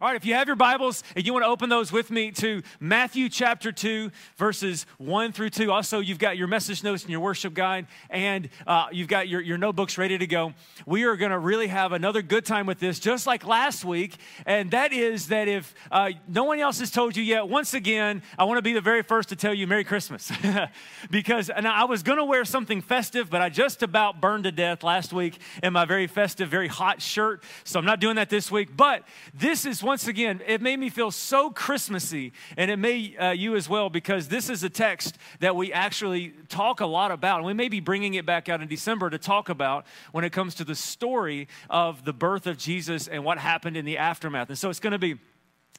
All right, if you have your Bibles and you want to open those with me to Matthew chapter 2, verses 1 through 2. Also, you've got your message notes and your worship guide, and uh, you've got your, your notebooks ready to go. We are going to really have another good time with this, just like last week. And that is that if uh, no one else has told you yet, once again, I want to be the very first to tell you Merry Christmas. because and I was going to wear something festive, but I just about burned to death last week in my very festive, very hot shirt. So I'm not doing that this week. But this is once again, it made me feel so Christmassy, and it may uh, you as well, because this is a text that we actually talk a lot about. And we may be bringing it back out in December to talk about when it comes to the story of the birth of Jesus and what happened in the aftermath. And so it's going to be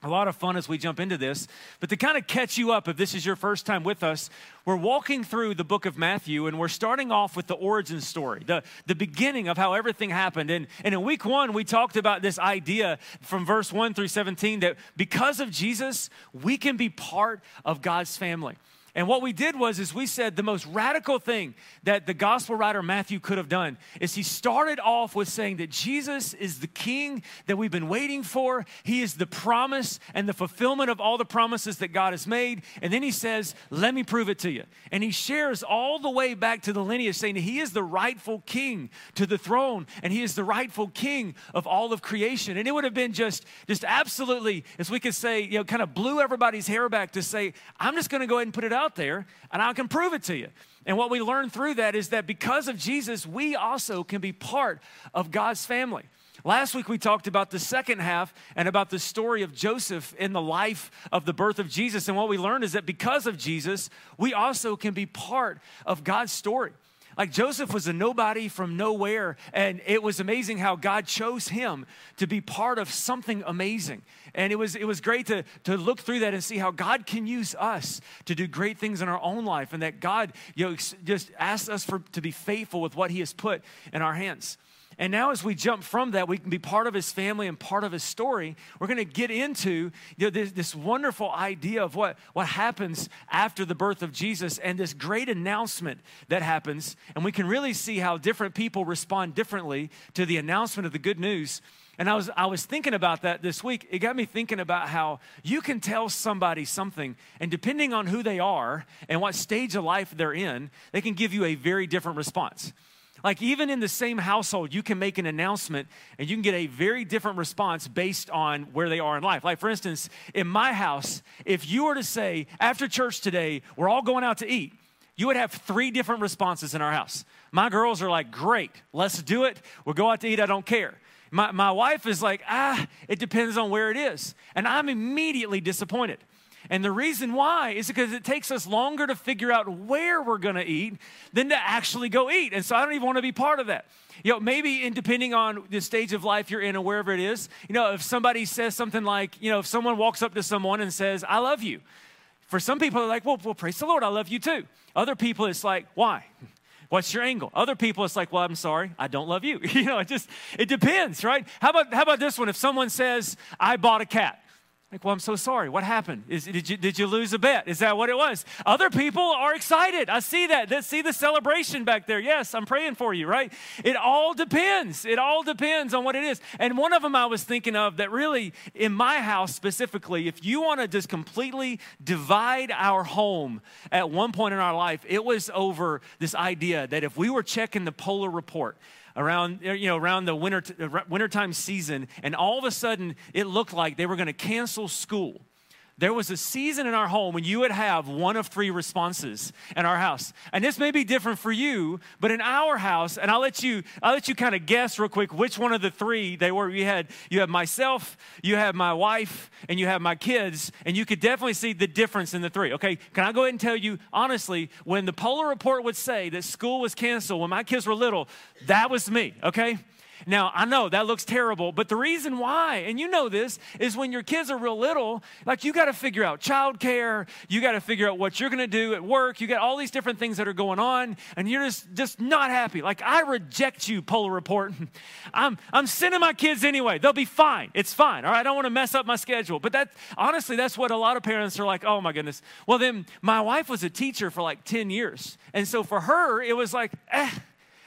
a lot of fun as we jump into this. But to kind of catch you up, if this is your first time with us, we're walking through the book of Matthew and we're starting off with the origin story, the, the beginning of how everything happened. And, and in week one, we talked about this idea from verse 1 through 17 that because of Jesus, we can be part of God's family. And what we did was is we said the most radical thing that the gospel writer Matthew could have done is he started off with saying that Jesus is the king that we've been waiting for. He is the promise and the fulfillment of all the promises that God has made. And then he says, "Let me prove it to you." And he shares all the way back to the lineage saying he is the rightful king to the throne and he is the rightful king of all of creation. And it would have been just just absolutely as we could say, you know, kind of blew everybody's hair back to say, "I'm just going to go ahead and put it out out there and I can prove it to you. And what we learn through that is that because of Jesus, we also can be part of God's family. Last week we talked about the second half and about the story of Joseph in the life of the birth of Jesus. And what we learned is that because of Jesus, we also can be part of God's story. Like Joseph was a nobody from nowhere, and it was amazing how God chose him to be part of something amazing. And it was, it was great to, to look through that and see how God can use us to do great things in our own life, and that God you know, just asks us for, to be faithful with what He has put in our hands. And now, as we jump from that, we can be part of his family and part of his story. We're going to get into you know, this, this wonderful idea of what, what happens after the birth of Jesus and this great announcement that happens. And we can really see how different people respond differently to the announcement of the good news. And I was, I was thinking about that this week. It got me thinking about how you can tell somebody something, and depending on who they are and what stage of life they're in, they can give you a very different response. Like, even in the same household, you can make an announcement and you can get a very different response based on where they are in life. Like, for instance, in my house, if you were to say, after church today, we're all going out to eat, you would have three different responses in our house. My girls are like, great, let's do it. We'll go out to eat, I don't care. My, my wife is like, ah, it depends on where it is. And I'm immediately disappointed. And the reason why is because it takes us longer to figure out where we're going to eat than to actually go eat. And so I don't even want to be part of that. You know, maybe in depending on the stage of life you're in or wherever it is, you know, if somebody says something like, you know, if someone walks up to someone and says, I love you. For some people, they're like, well, well, praise the Lord, I love you too. Other people, it's like, why? What's your angle? Other people, it's like, well, I'm sorry, I don't love you. you know, it just, it depends, right? How about, how about this one? If someone says, I bought a cat, like, well, I'm so sorry. What happened? Is, did, you, did you lose a bet? Is that what it was? Other people are excited. I see that. They see the celebration back there. Yes, I'm praying for you, right? It all depends. It all depends on what it is. And one of them I was thinking of that really, in my house specifically, if you want to just completely divide our home at one point in our life, it was over this idea that if we were checking the polar report, around, you know, around the winter, uh, wintertime season, and all of a sudden it looked like they were going to cancel school there was a season in our home when you would have one of three responses in our house. And this may be different for you, but in our house, and I'll let you, I'll let you kind of guess real quick which one of the three they were. You had, you had myself, you had my wife, and you have my kids, and you could definitely see the difference in the three. Okay, can I go ahead and tell you honestly, when the Polar Report would say that school was canceled when my kids were little, that was me, okay? Now, I know that looks terrible, but the reason why, and you know this, is when your kids are real little, like you got to figure out childcare, you got to figure out what you're going to do at work, you got all these different things that are going on, and you're just, just not happy. Like, I reject you, Polar Report. I'm, I'm sending my kids anyway. They'll be fine. It's fine. All right. I don't want to mess up my schedule. But that, honestly, that's what a lot of parents are like, oh my goodness. Well, then my wife was a teacher for like 10 years. And so for her, it was like, eh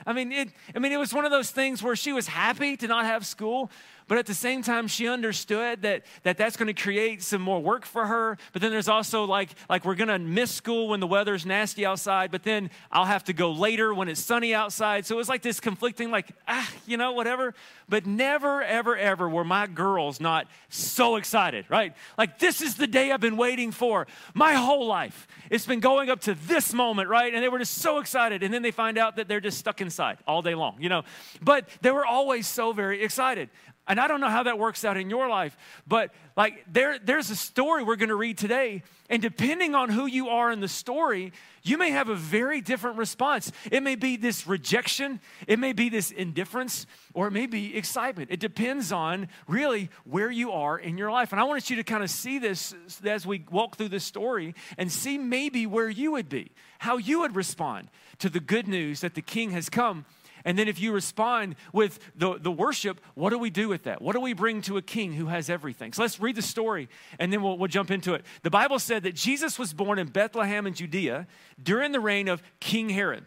I mean, it, I mean, it was one of those things where she was happy to not have school, but at the same time, she understood that, that that's going to create some more work for her. But then there's also like, like we're going to miss school when the weather's nasty outside, but then I'll have to go later when it's sunny outside. So it was like this conflicting, like, ah, you know, whatever. But never, ever, ever were my girls not so excited, right? Like, this is the day I've been waiting for my whole life. It's been going up to this moment, right? And they were just so excited. And then they find out that they're just stuck inside all day long, you know? But they were always so very excited. And I don't know how that works out in your life, but like there, there's a story we're going to read today. And depending on who you are in the story, you may have a very different response. It may be this rejection, it may be this indifference, or it may be excitement. It depends on really where you are in your life. And I want you to kind of see this as we walk through this story and see maybe where you would be, how you would respond to the good news that the king has come and then if you respond with the, the worship, what do we do with that? What do we bring to a king who has everything? So let's read the story and then we'll, we'll jump into it. The Bible said that Jesus was born in Bethlehem in Judea during the reign of King Herod.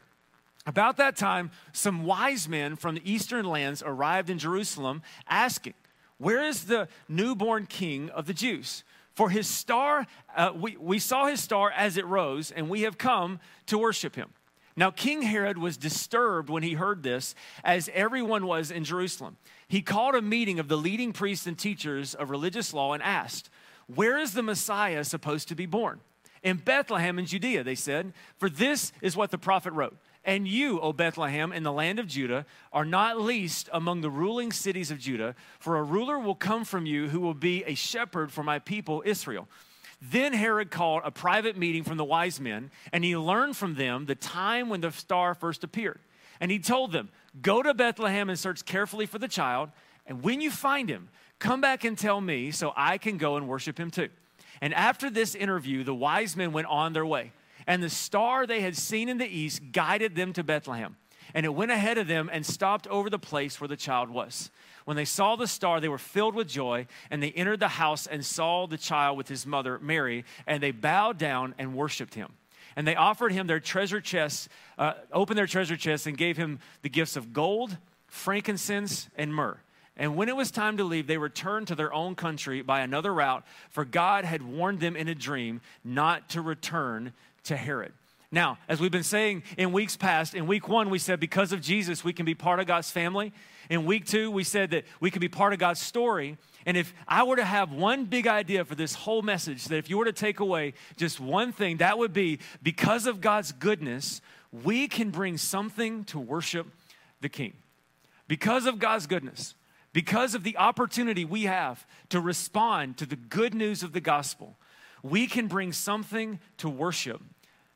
About that time, some wise men from the eastern lands arrived in Jerusalem asking, Where is the newborn king of the Jews? For his star, uh, we, we saw his star as it rose, and we have come to worship him. Now, King Herod was disturbed when he heard this, as everyone was in Jerusalem. He called a meeting of the leading priests and teachers of religious law and asked, Where is the Messiah supposed to be born? In Bethlehem in Judea, they said, For this is what the prophet wrote. And you, O Bethlehem, in the land of Judah, are not least among the ruling cities of Judah, for a ruler will come from you who will be a shepherd for my people Israel. Then Herod called a private meeting from the wise men, and he learned from them the time when the star first appeared. And he told them, Go to Bethlehem and search carefully for the child, and when you find him, come back and tell me so I can go and worship him too. And after this interview, the wise men went on their way, and the star they had seen in the east guided them to Bethlehem. And it went ahead of them and stopped over the place where the child was. When they saw the star, they were filled with joy, and they entered the house and saw the child with his mother, Mary, and they bowed down and worshiped him. And they offered him their treasure chests, uh, opened their treasure chests, and gave him the gifts of gold, frankincense, and myrrh. And when it was time to leave, they returned to their own country by another route, for God had warned them in a dream not to return to Herod. Now, as we've been saying in weeks past, in week one, we said because of Jesus, we can be part of God's family. In week two, we said that we can be part of God's story. And if I were to have one big idea for this whole message, that if you were to take away just one thing, that would be because of God's goodness, we can bring something to worship the King. Because of God's goodness, because of the opportunity we have to respond to the good news of the gospel, we can bring something to worship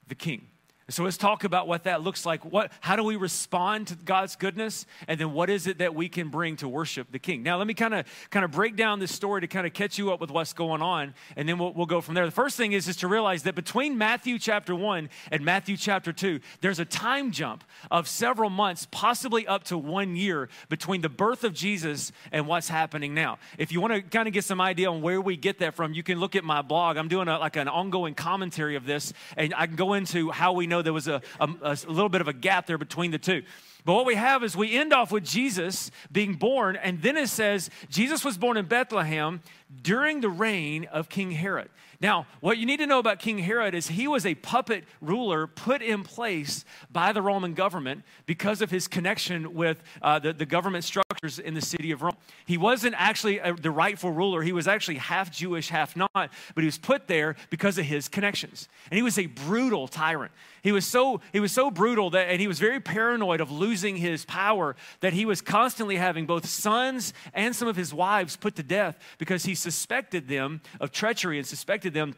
the King. So let's talk about what that looks like. What, how do we respond to God's goodness? And then what is it that we can bring to worship the King? Now, let me kind of kind of break down this story to kind of catch you up with what's going on, and then we'll, we'll go from there. The first thing is, is to realize that between Matthew chapter 1 and Matthew chapter 2, there's a time jump of several months, possibly up to one year, between the birth of Jesus and what's happening now. If you want to kind of get some idea on where we get that from, you can look at my blog. I'm doing a, like an ongoing commentary of this, and I can go into how we know know there was a, a, a little bit of a gap there between the two. But what we have is we end off with Jesus being born, and then it says Jesus was born in Bethlehem during the reign of King Herod. Now, what you need to know about King Herod is he was a puppet ruler put in place by the Roman government because of his connection with uh, the, the government structures in the city of Rome. He wasn't actually a, the rightful ruler, he was actually half Jewish, half not, but he was put there because of his connections. And he was a brutal tyrant. He was so, he was so brutal that, and he was very paranoid of losing his power that he was constantly having both sons and some of his wives put to death because he suspected them of treachery and suspected them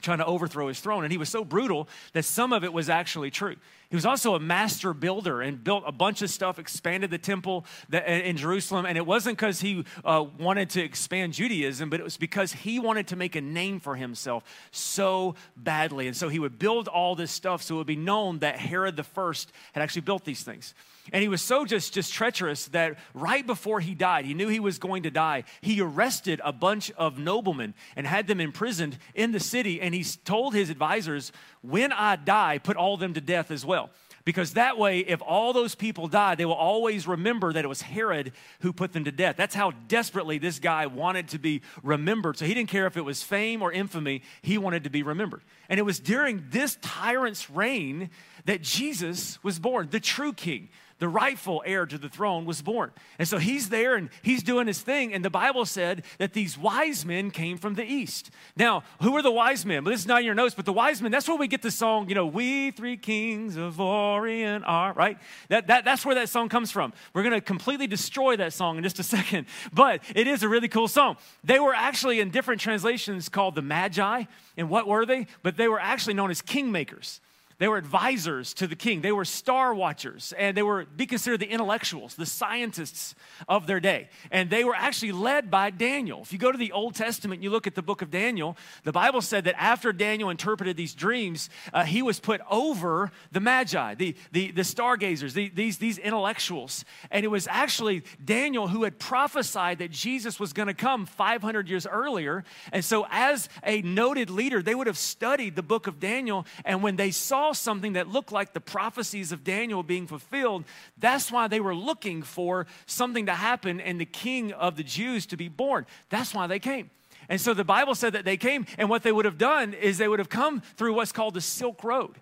trying to overthrow his throne. And he was so brutal that some of it was actually true. He was also a master builder and built a bunch of stuff, expanded the temple in Jerusalem. And it wasn't because he uh, wanted to expand Judaism, but it was because he wanted to make a name for himself so badly. And so he would build all this stuff so it would be known that Herod the First had actually built these things. And he was so just, just treacherous that right before he died, he knew he was going to die. He arrested a bunch of noblemen and had them imprisoned in the city. And he told his advisors, When I die, put all them to death as well. Because that way, if all those people died, they will always remember that it was Herod who put them to death. That's how desperately this guy wanted to be remembered. So he didn't care if it was fame or infamy, he wanted to be remembered. And it was during this tyrant's reign that Jesus was born, the true king, the rightful heir to the throne was born. And so he's there and he's doing his thing. And the Bible said that these wise men came from the east. Now, who are the wise men? Well, this is not in your notes, but the wise men, that's where we get the song, you know, We Three Kings of Orient are, right? That, that, that's where that song comes from. We're going to completely destroy that song in just a second, but it is a really cool song. They were actually in different translations called the Magi. And what were they? But they were actually known as kingmakers. They were advisors to the king. They were star watchers, and they were be considered the intellectuals, the scientists of their day. And they were actually led by Daniel. If you go to the Old Testament, you look at the book of Daniel. The Bible said that after Daniel interpreted these dreams, uh, he was put over the magi, the the, the stargazers, the, these these intellectuals. And it was actually Daniel who had prophesied that Jesus was going to come 500 years earlier. And so, as a noted leader, they would have studied the book of Daniel, and when they saw something that looked like the prophecies of Daniel being fulfilled. That's why they were looking for something to happen and the king of the Jews to be born. That's why they came. And so the Bible said that they came, and what they would have done is they would have come through what's called the Silk Road.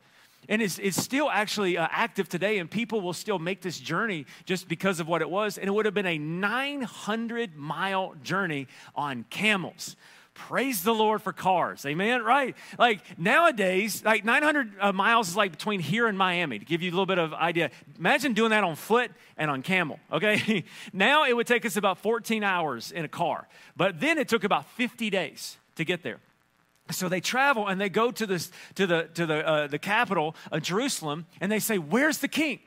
And it's, it's still actually uh, active today, and people will still make this journey just because of what it was. And it would have been a 900 mile journey on camels. Praise the Lord for cars. Amen. Right? Like nowadays, like 900 uh, miles is like between here and Miami to give you a little bit of idea. Imagine doing that on foot and on camel. Okay. now it would take us about 14 hours in a car, but then it took about 50 days to get there. So they travel and they go to, this, to the, to the, uh, the capital of Jerusalem and they say, Where's the king?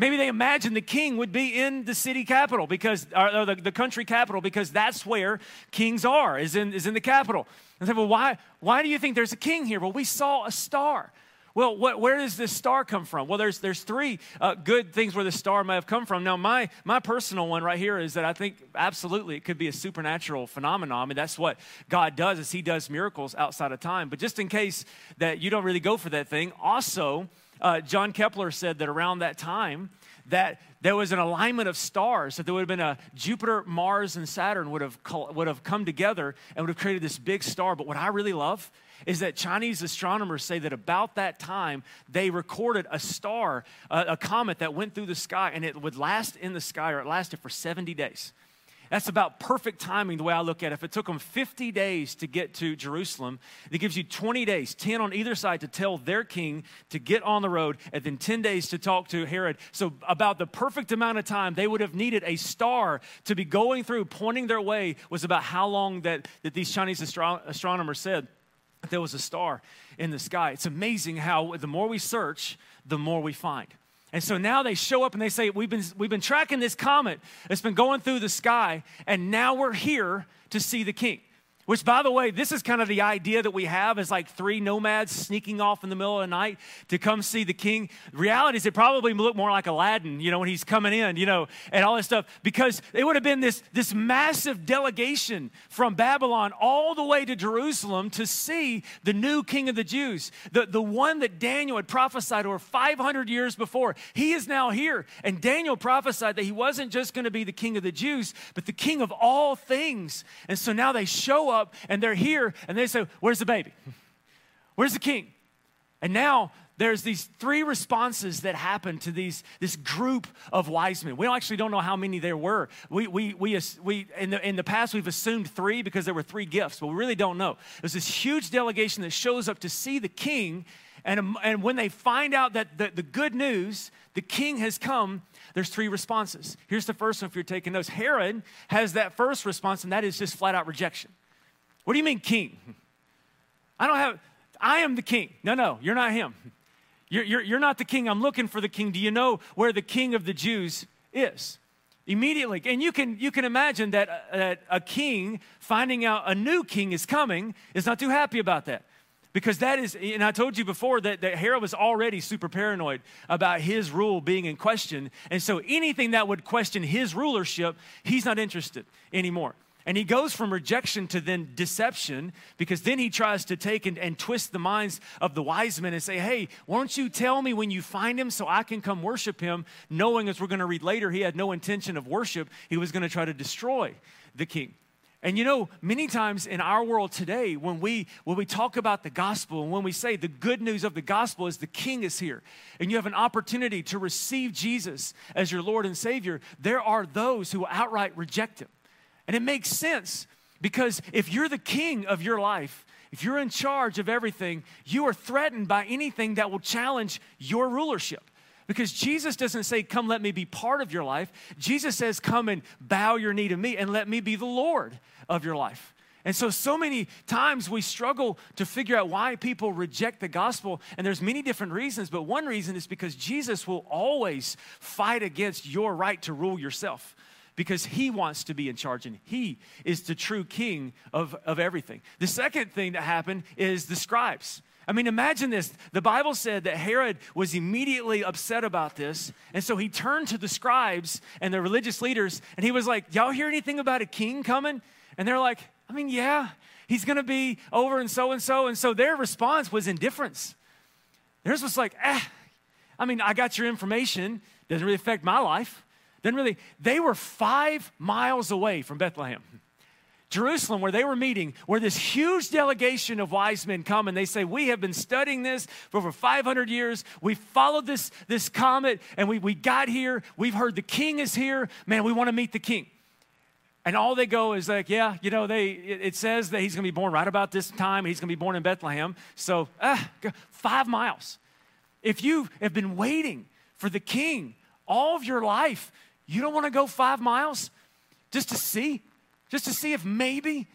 Maybe they imagine the king would be in the city capital because, or the, the country capital because that's where kings are, is in, is in the capital. And they say, well, why, why do you think there's a king here? Well, we saw a star. Well, what, where does this star come from? Well, there's, there's three uh, good things where the star may have come from. Now, my, my personal one right here is that I think absolutely it could be a supernatural phenomenon. I mean, that's what God does is he does miracles outside of time. But just in case that you don't really go for that thing, also, uh, John Kepler said that around that time, that there was an alignment of stars, that there would have been a Jupiter, Mars, and Saturn would have, would have come together and would have created this big star. But what I really love is that Chinese astronomers say that about that time, they recorded a star, a, a comet that went through the sky, and it would last in the sky, or it lasted for 70 days. That's about perfect timing, the way I look at it. If it took them 50 days to get to Jerusalem, it gives you 20 days, 10 on either side, to tell their king to get on the road, and then 10 days to talk to Herod. So, about the perfect amount of time they would have needed a star to be going through, pointing their way, was about how long that, that these Chinese astro- astronomers said there was a star in the sky. It's amazing how the more we search, the more we find. And so now they show up and they say, We've been, we've been tracking this comet that's been going through the sky, and now we're here to see the king. Which, by the way, this is kind of the idea that we have is like three nomads sneaking off in the middle of the night to come see the king. Reality is, it probably looked more like Aladdin, you know, when he's coming in, you know, and all this stuff, because it would have been this, this massive delegation from Babylon all the way to Jerusalem to see the new king of the Jews, the, the one that Daniel had prophesied over 500 years before. He is now here. And Daniel prophesied that he wasn't just going to be the king of the Jews, but the king of all things. And so now they show up up and they're here and they say, Where's the baby? Where's the king? And now there's these three responses that happen to these, this group of wise men. We actually don't know how many there were. We, we, we, we, in, the, in the past, we've assumed three because there were three gifts, but we really don't know. There's this huge delegation that shows up to see the king, and, um, and when they find out that the, the good news, the king has come, there's three responses. Here's the first one if you're taking notes. Herod has that first response, and that is just flat out rejection. What do you mean, king? I don't have, I am the king. No, no, you're not him. You're, you're, you're not the king. I'm looking for the king. Do you know where the king of the Jews is? Immediately. And you can, you can imagine that, uh, that a king finding out a new king is coming is not too happy about that. Because that is, and I told you before that, that Herod was already super paranoid about his rule being in question. And so anything that would question his rulership, he's not interested anymore. And he goes from rejection to then deception because then he tries to take and, and, twist the minds of the wise men and say, Hey, won't you tell me when you find him so I can come worship him? Knowing, as we're going to read later, he had no intention of worship. He was going to try to destroy the king. And you know, many times in our world today, when we when we talk about the gospel and when we say the good news of the gospel is the king is here, and you have an opportunity to receive Jesus as your Lord and Savior, there are those who outright reject him. And it makes sense because if you're the king of your life, if you're in charge of everything, you are threatened by anything that will challenge your rulership. Because Jesus doesn't say, Come, let me be part of your life. Jesus says, Come and bow your knee to me and let me be the Lord of your life. And so, so many times we struggle to figure out why people reject the gospel. And there's many different reasons, but one reason is because Jesus will always fight against your right to rule yourself because he wants to be in charge and he is the true king of, of everything. The second thing that happened is the scribes. I mean, imagine this. The Bible said that Herod was immediately upset about this. And so he turned to the scribes and the religious leaders and he was like, Y'all hear anything about a king coming? And they're like, I mean, yeah, he's going to be over and so and so. And so their response was indifference. Theirs was like, eh, I mean, I got your information. Doesn't really affect my life. Didn't really, they were five miles away from Bethlehem. Jerusalem, where they were meeting, where this huge delegation of wise men come and they say, We have been studying this for over 500 years. We followed this, this comet and we, we got here. We've heard the king is here. Man, we want to meet the king. And all they go is like, Yeah, you know, they, it, says that he's going to be born right about this time. He's going to be born in Bethlehem. So, ah, five miles. If you have been waiting for the king all of your life, you don't want to go five miles just to see, just to see if maybe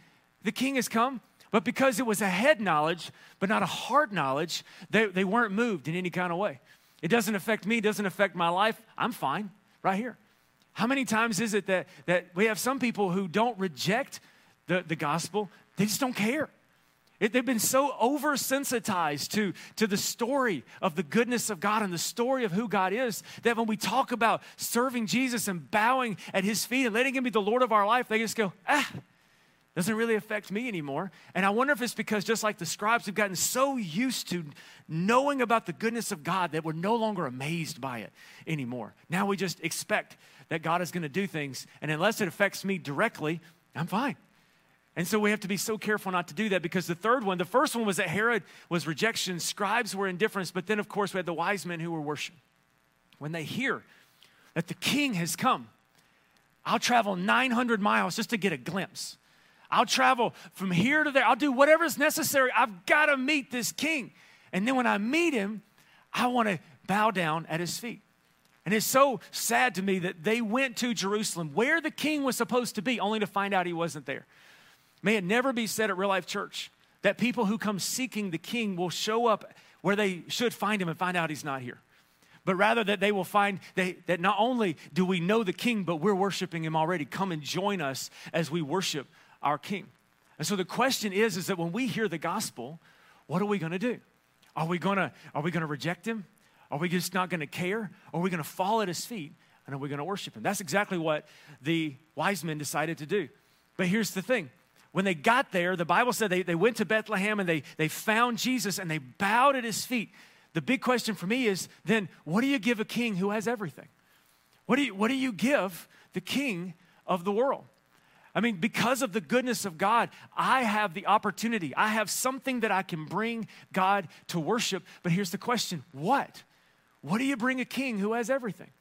the king has come? But because it was a head knowledge, but not a heart knowledge, they, they weren't moved in any kind of way. It doesn't affect me, doesn't affect my life. I'm fine right here. How many times is it that, that we have some people who don't reject the, the gospel? They just don't care. It, they've been so oversensitized to, to the story of the goodness of God and the story of who God is that when we talk about serving Jesus and bowing at his feet and letting him be the Lord of our life, they just go, ah, doesn't really affect me anymore. And I wonder if it's because, just like the scribes, we've gotten so used to knowing about the goodness of God that we're no longer amazed by it anymore. Now we just expect that God is going to do things, and unless it affects me directly, I'm fine. And so we have to be so careful not to do that because the third one, the first one was that Herod was rejection, scribes were indifference, but then, of course, we had the wise men who were worship. When they hear that the king has come, I'll travel 900 miles just to get a glimpse. I'll travel from here to there. I'll do whatever is necessary. I've got to meet this king. And then when I meet him, I want to bow down at his feet. And it's so sad to me that they went to Jerusalem where the king was supposed to be, only to find out he wasn't there. May it never be said at Real Life Church that people who come seeking the king will show up where they should find him and find out he's not here. But rather that they will find they, that not only do we know the king, but we're worshiping him already. Come and join us as we worship our king. And so the question is, is that when we hear the gospel, what are we going to do? Are we going to are we going to reject him? Are we just not going to care? Are we going to fall at his feet and are we going to worship him? That's exactly what the wise men decided to do. But here's the thing when they got there, the Bible said they, they went to Bethlehem and they, they found Jesus and they bowed at his feet. The big question for me is then, what do you give a king who has everything? What do you, what do you give the king of the world? I mean, because of the goodness of God, I have the opportunity. I have something that I can bring God to worship. But here's the question what? What do you bring a king who has everything?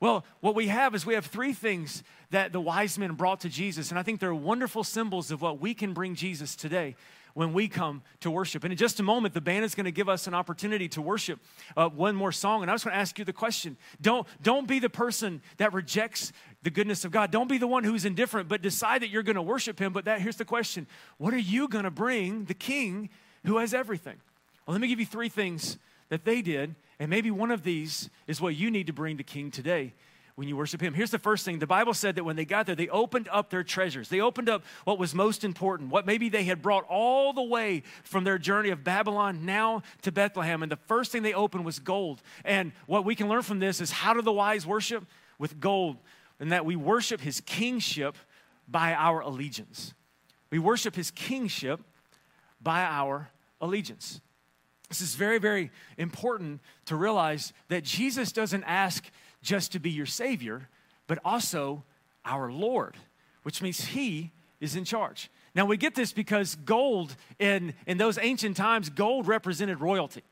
Well, what we have is we have three things that the wise men brought to Jesus, and I think they're wonderful symbols of what we can bring Jesus today when we come to worship. And in just a moment, the band is going to give us an opportunity to worship uh, one more song. And I just want to ask you the question don't, don't be the person that rejects the goodness of God. Don't be the one who's indifferent, but decide that you're going to worship Him. But that, here's the question What are you going to bring the King who has everything? Well, let me give you three things that they did and maybe one of these is what you need to bring to King today when you worship Him. Here's the first thing the Bible said that when they got there, they opened up their treasures. They opened up what was most important, what maybe they had brought all the way from their journey of Babylon now to Bethlehem. And the first thing they opened was gold. And what we can learn from this is how do the wise worship? With gold. And that we worship His kingship by our allegiance. We worship his kingship by our allegiance. This is very, very important to realize that Jesus doesn't ask just to be your Savior, but also our Lord, which means He is in charge. Now, we get this because gold, in, in those ancient times, gold represented royalty.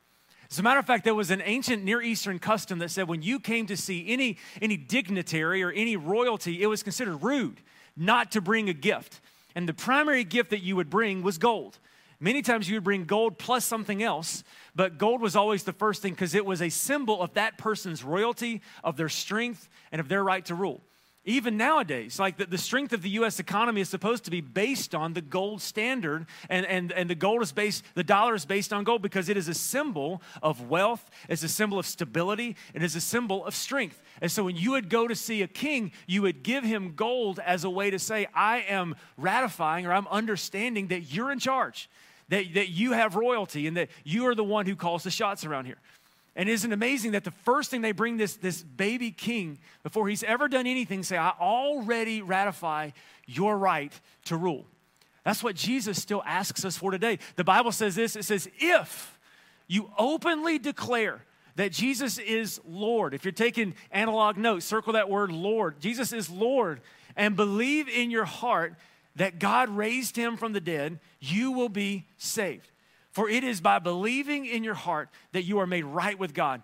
As a matter of fact, there was an ancient Near Eastern custom that said when you came to see any, any dignitary or any royalty, it was considered rude not to bring a gift. And the primary gift that you would bring was gold. Many times you would bring gold plus something else, but gold was always the first thing because it was a symbol of that person's royalty, of their strength, and of their right to rule. Even nowadays like the, the strength of the u.s economy is supposed to be based on the gold standard and, and, and the gold is based the dollar is based on gold because it is a symbol of wealth it's a symbol of stability it is a symbol of strength. And so when you would go to see a king you would give him gold as a way to say i am ratifying or i'm understanding that you're in charge that, that you have royalty and that you are the one who calls the shots around here and isn't amazing that the first thing they bring this, this baby king, before he's ever done anything, say, I already ratify your right to rule. That's what Jesus still asks us for today. The Bible says this it says, if you openly declare that Jesus is Lord, if you're taking analog notes, circle that word Lord. Jesus is Lord, and believe in your heart that God raised him from the dead, you will be saved. For it is by believing in your heart that you are made right with God.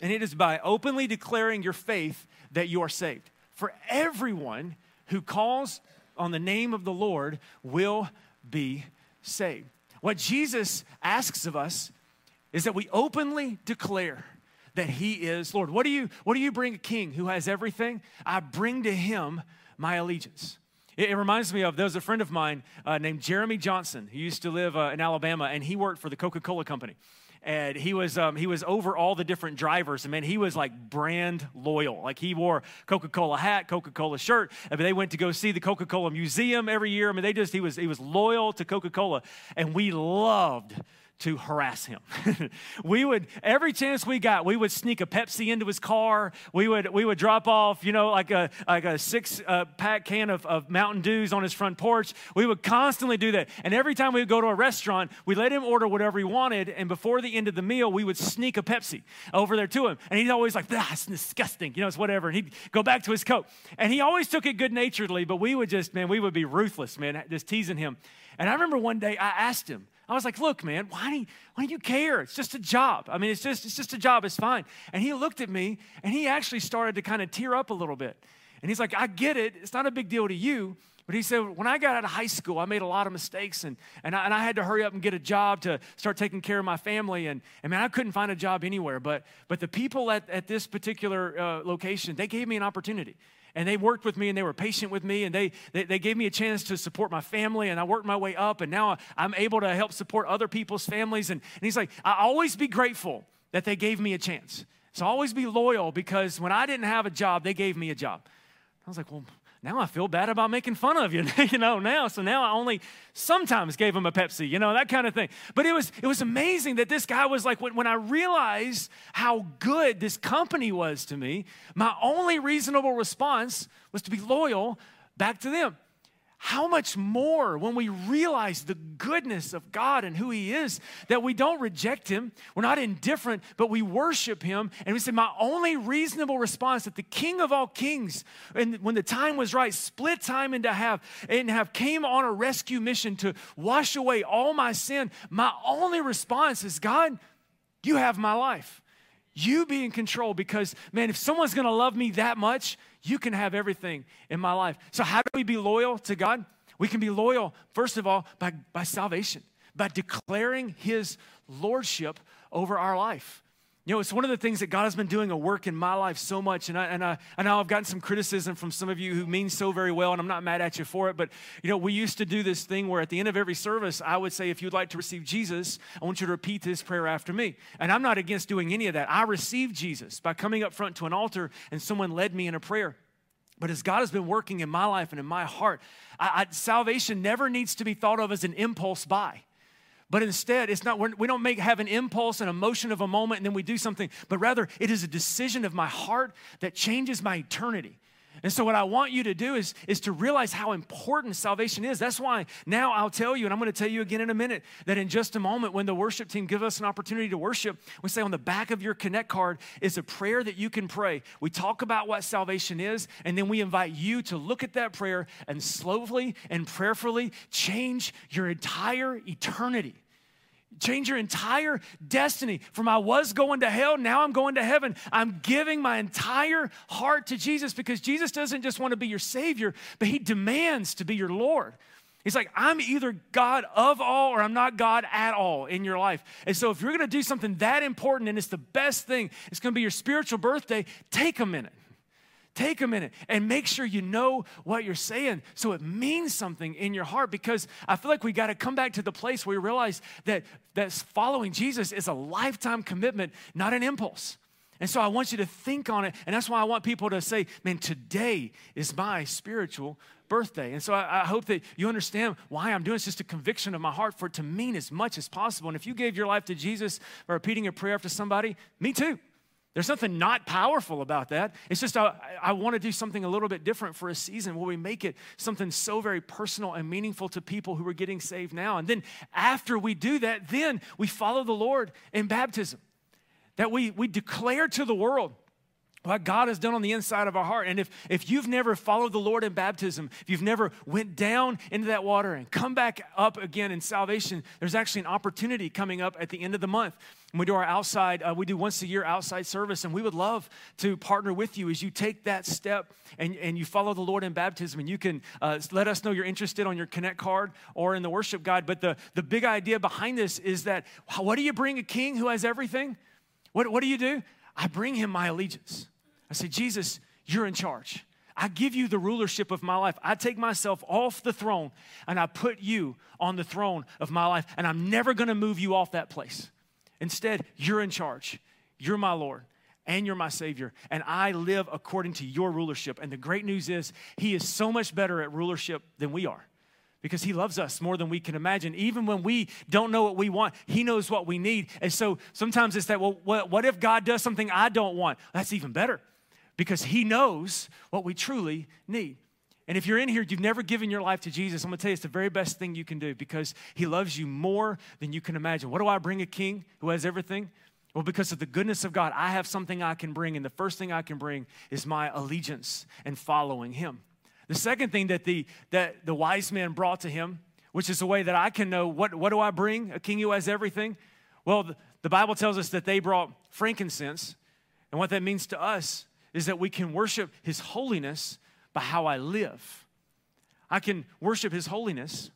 And it is by openly declaring your faith that you are saved. For everyone who calls on the name of the Lord will be saved. What Jesus asks of us is that we openly declare that he is Lord. What do you what do you bring a king who has everything? I bring to him my allegiance. It, reminds me of there was a friend of mine uh, named Jeremy Johnson. He used to live uh, in Alabama, and he worked for the Coca Cola Company. And he was um, he was over all the different drivers. I mean, he was like brand loyal. Like he wore Coca Cola hat, Coca Cola shirt. I mean, they went to go see the Coca Cola Museum every year. I mean, they just he was he was loyal to Coca Cola, and we loved to harass him. we would every chance we got, we would sneak a Pepsi into his car. We would we would drop off, you know, like a like a six uh, pack can of, of Mountain Dews on his front porch. We would constantly do that. And every time we would go to a restaurant, we let him order whatever he wanted. And before the end of the meal, we would sneak a Pepsi over there to him. And he's always like, "That's disgusting," you know, it's whatever. And he'd go back to his coat. And he always took it good naturedly, but we would just man, we would be ruthless, man, just teasing him. And I remember one day I asked him. I was like, look, man, why do, you, why do you care? It's just a job. I mean, it's just, it's just a job. It's fine. And he looked at me and he actually started to kind of tear up a little bit. And he's like, I get it. It's not a big deal to you. But he said, when I got out of high school, I made a lot of mistakes and, and, I, and I had to hurry up and get a job to start taking care of my family. And, and man, I couldn't find a job anywhere. But, but the people at, at this particular uh, location, they gave me an opportunity and they worked with me and they were patient with me and they, they, they, gave me a chance to support my family and I worked my way up and now I'm able to help support other people's families. And, and he's like, I always be grateful that they gave me a chance. So always be loyal because when I didn't have a job, they gave me a job. I was like, well, now I feel bad about making fun of you, you know, now. So now I only sometimes gave him a Pepsi, you know, that kind of thing. But it was it was amazing that this guy was like when, when I realized how good this company was to me, my only reasonable response was to be loyal back to them how much more when we realize the goodness of God and who He is, that we don't reject Him, we're not indifferent, but we worship Him. And we say, My only reasonable response that the King of all kings, and when the time was right, split time into half and have came on a rescue mission to wash away all my sin. My only response is, God, you have my life. You be in control because, man, if someone's gonna love me that much, you can have everything in my life. So, how do we be loyal to God? We can be loyal, first of all, by, by salvation, by declaring His lordship over our life. You know, it's one of the things that God has been doing a work in my life so much. And I, and I, I know I've gotten some criticism from some of you who mean so very well, and I'm not mad at you for it. But, you know, we used to do this thing where at the end of every service, I would say, if you'd like to receive Jesus, I want you to repeat this prayer after me. And I'm not against doing any of that. I received Jesus by coming up front to an altar, and someone led me in a prayer. But as God has been working in my life and in my heart, I, I, salvation never needs to be thought of as an impulse buy. But instead, it's not, we don't make, have an impulse, an emotion of a moment, and then we do something, but rather it is a decision of my heart that changes my eternity. And so, what I want you to do is, is to realize how important salvation is. That's why now I'll tell you, and I'm going to tell you again in a minute, that in just a moment, when the worship team gives us an opportunity to worship, we say on the back of your Connect card is a prayer that you can pray. We talk about what salvation is, and then we invite you to look at that prayer and slowly and prayerfully change your entire eternity change your entire destiny. From I was going to hell, now I'm going to heaven. I'm giving my entire heart to Jesus because Jesus doesn't just want to be your Savior, but He demands to be your Lord. He's like, I'm either God of all or I'm not God at all in your life. And so, if you're going to do something that important and it's the best thing, it's going to be your spiritual birthday, take a minute. Take a minute and make sure you know what you're saying so it means something in your heart because I feel like we got to come back to the place where we realize that, that following Jesus is a lifetime commitment, not an impulse. And so I want you to think on it. And that's why I want people to say, man, today is my spiritual birthday. And so I, I, hope that you understand why I'm doing It's just a conviction of my heart for it to mean as much as possible. And if you gave your life to Jesus by repeating a prayer after somebody, me too. There's nothing not powerful about that. It's just I, I want to do something a little bit different for a season where we make it something so very personal and meaningful to people who are getting saved now. And then after we do that, then we follow the Lord in baptism. That we, we declare to the world what God has done on the inside of our heart. And if, if you've never followed the Lord in baptism, if you've never went down into that water and come back up again in salvation, there's actually an opportunity coming up at the end of the month. We do our outside, uh, we do once a year outside service, and we would love to partner with you as you take that step and, and you follow the Lord in baptism. And you can uh, let us know you're interested on your Connect card or in the worship guide. But the, the big idea behind this is that what do you bring a king who has everything? What, what do you do? I bring him my allegiance. I say, Jesus, you're in charge. I give you the rulership of my life. I take myself off the throne and I put you on the throne of my life, and I'm never gonna move you off that place. Instead, you're in charge. You're my Lord and you're my Savior, and I live according to your rulership. And the great news is, He is so much better at rulership than we are because he loves us more than we can imagine. Even when we don't know what we want, he knows what we need. And so sometimes it's that, well, what if God does something I don't want? That's even better because He knows what we truly need. And if you're in here, you've never given your life to Jesus, I'm gonna tell you it's the very best thing you can do because He loves you more than you can imagine. What do I bring a king who has everything? Well, because of the goodness of God, I have something I can bring, and the first thing I can bring is my allegiance and following Him. The second thing that the, that the wise man brought to him, which is a way that I can know what, what do I bring, a king who has everything? Well, the, the Bible tells us that they brought frankincense, and what that means to us is that we can worship His holiness by how I live. I can worship His holiness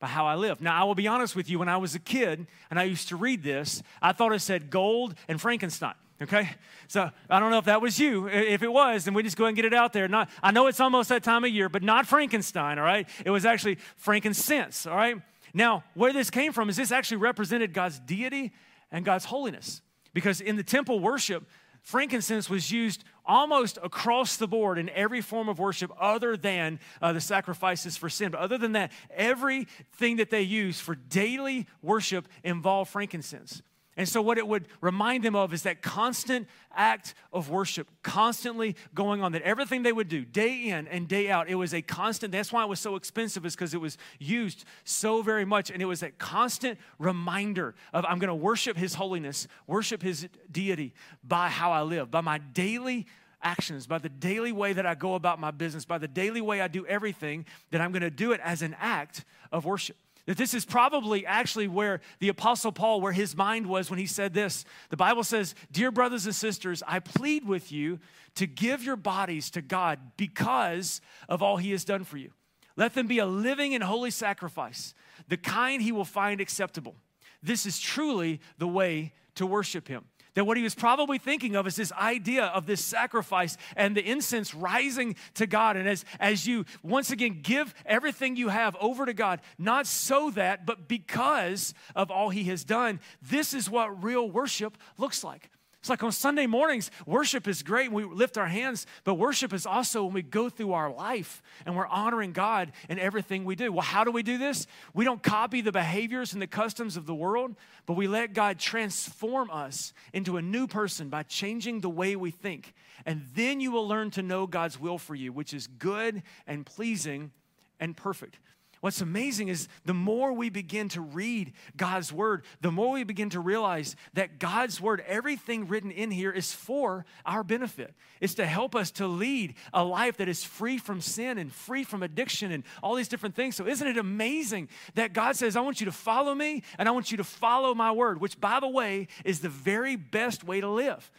by how I live. Now, I will be honest with you, when I was a kid and I used to read this, I thought it said gold and Frankenstein. Okay? So I don't know if that was you. If it was, then we just go ahead and get it out there. Not, I know it's almost that time of year, but not Frankenstein, all right? It was actually frankincense, all right? Now, where this came from is this actually represented God's deity and God's holiness. Because in the temple worship, frankincense was used almost across the board in every form of worship other than uh, the sacrifices for sin. But other than that, everything that they used for daily worship involved frankincense. And so, what it would remind them of is that constant act of worship, constantly going on, that everything they would do day in and day out, it was a constant. That's why it was so expensive, is because it was used so very much. And it was that constant reminder of I'm going to worship His holiness, worship His deity by how I live, by my daily actions, by the daily way that I go about my business, by the daily way I do everything, that I'm going to do it as an act of worship. That this is probably actually where the Apostle Paul, where his mind was when he said this. The Bible says, Dear brothers and sisters, I plead with you to give your bodies to God because of all he has done for you. Let them be a living and holy sacrifice, the kind he will find acceptable. This is truly the way to worship him. That what he was probably thinking of is this idea of this sacrifice and the incense rising to God. And as, as you once again give everything you have over to God, not so that, but because of all he has done, this is what real worship looks like. It's like on Sunday mornings, worship is great when we lift our hands, but worship is also when we go through our life and we're honoring God in everything we do. Well, how do we do this? We don't copy the behaviors and the customs of the world, but we let God transform us into a new person by changing the way we think. And then you will learn to know God's will for you, which is good and pleasing and perfect. What's amazing is the more we begin to read God's word, the more we begin to realize that God's word, everything written in here, is for our benefit. It's to help us to lead a life that is free from sin and free from addiction and all these different things. So, isn't it amazing that God says, I want you to follow me and I want you to follow my word, which, by the way, is the very best way to live.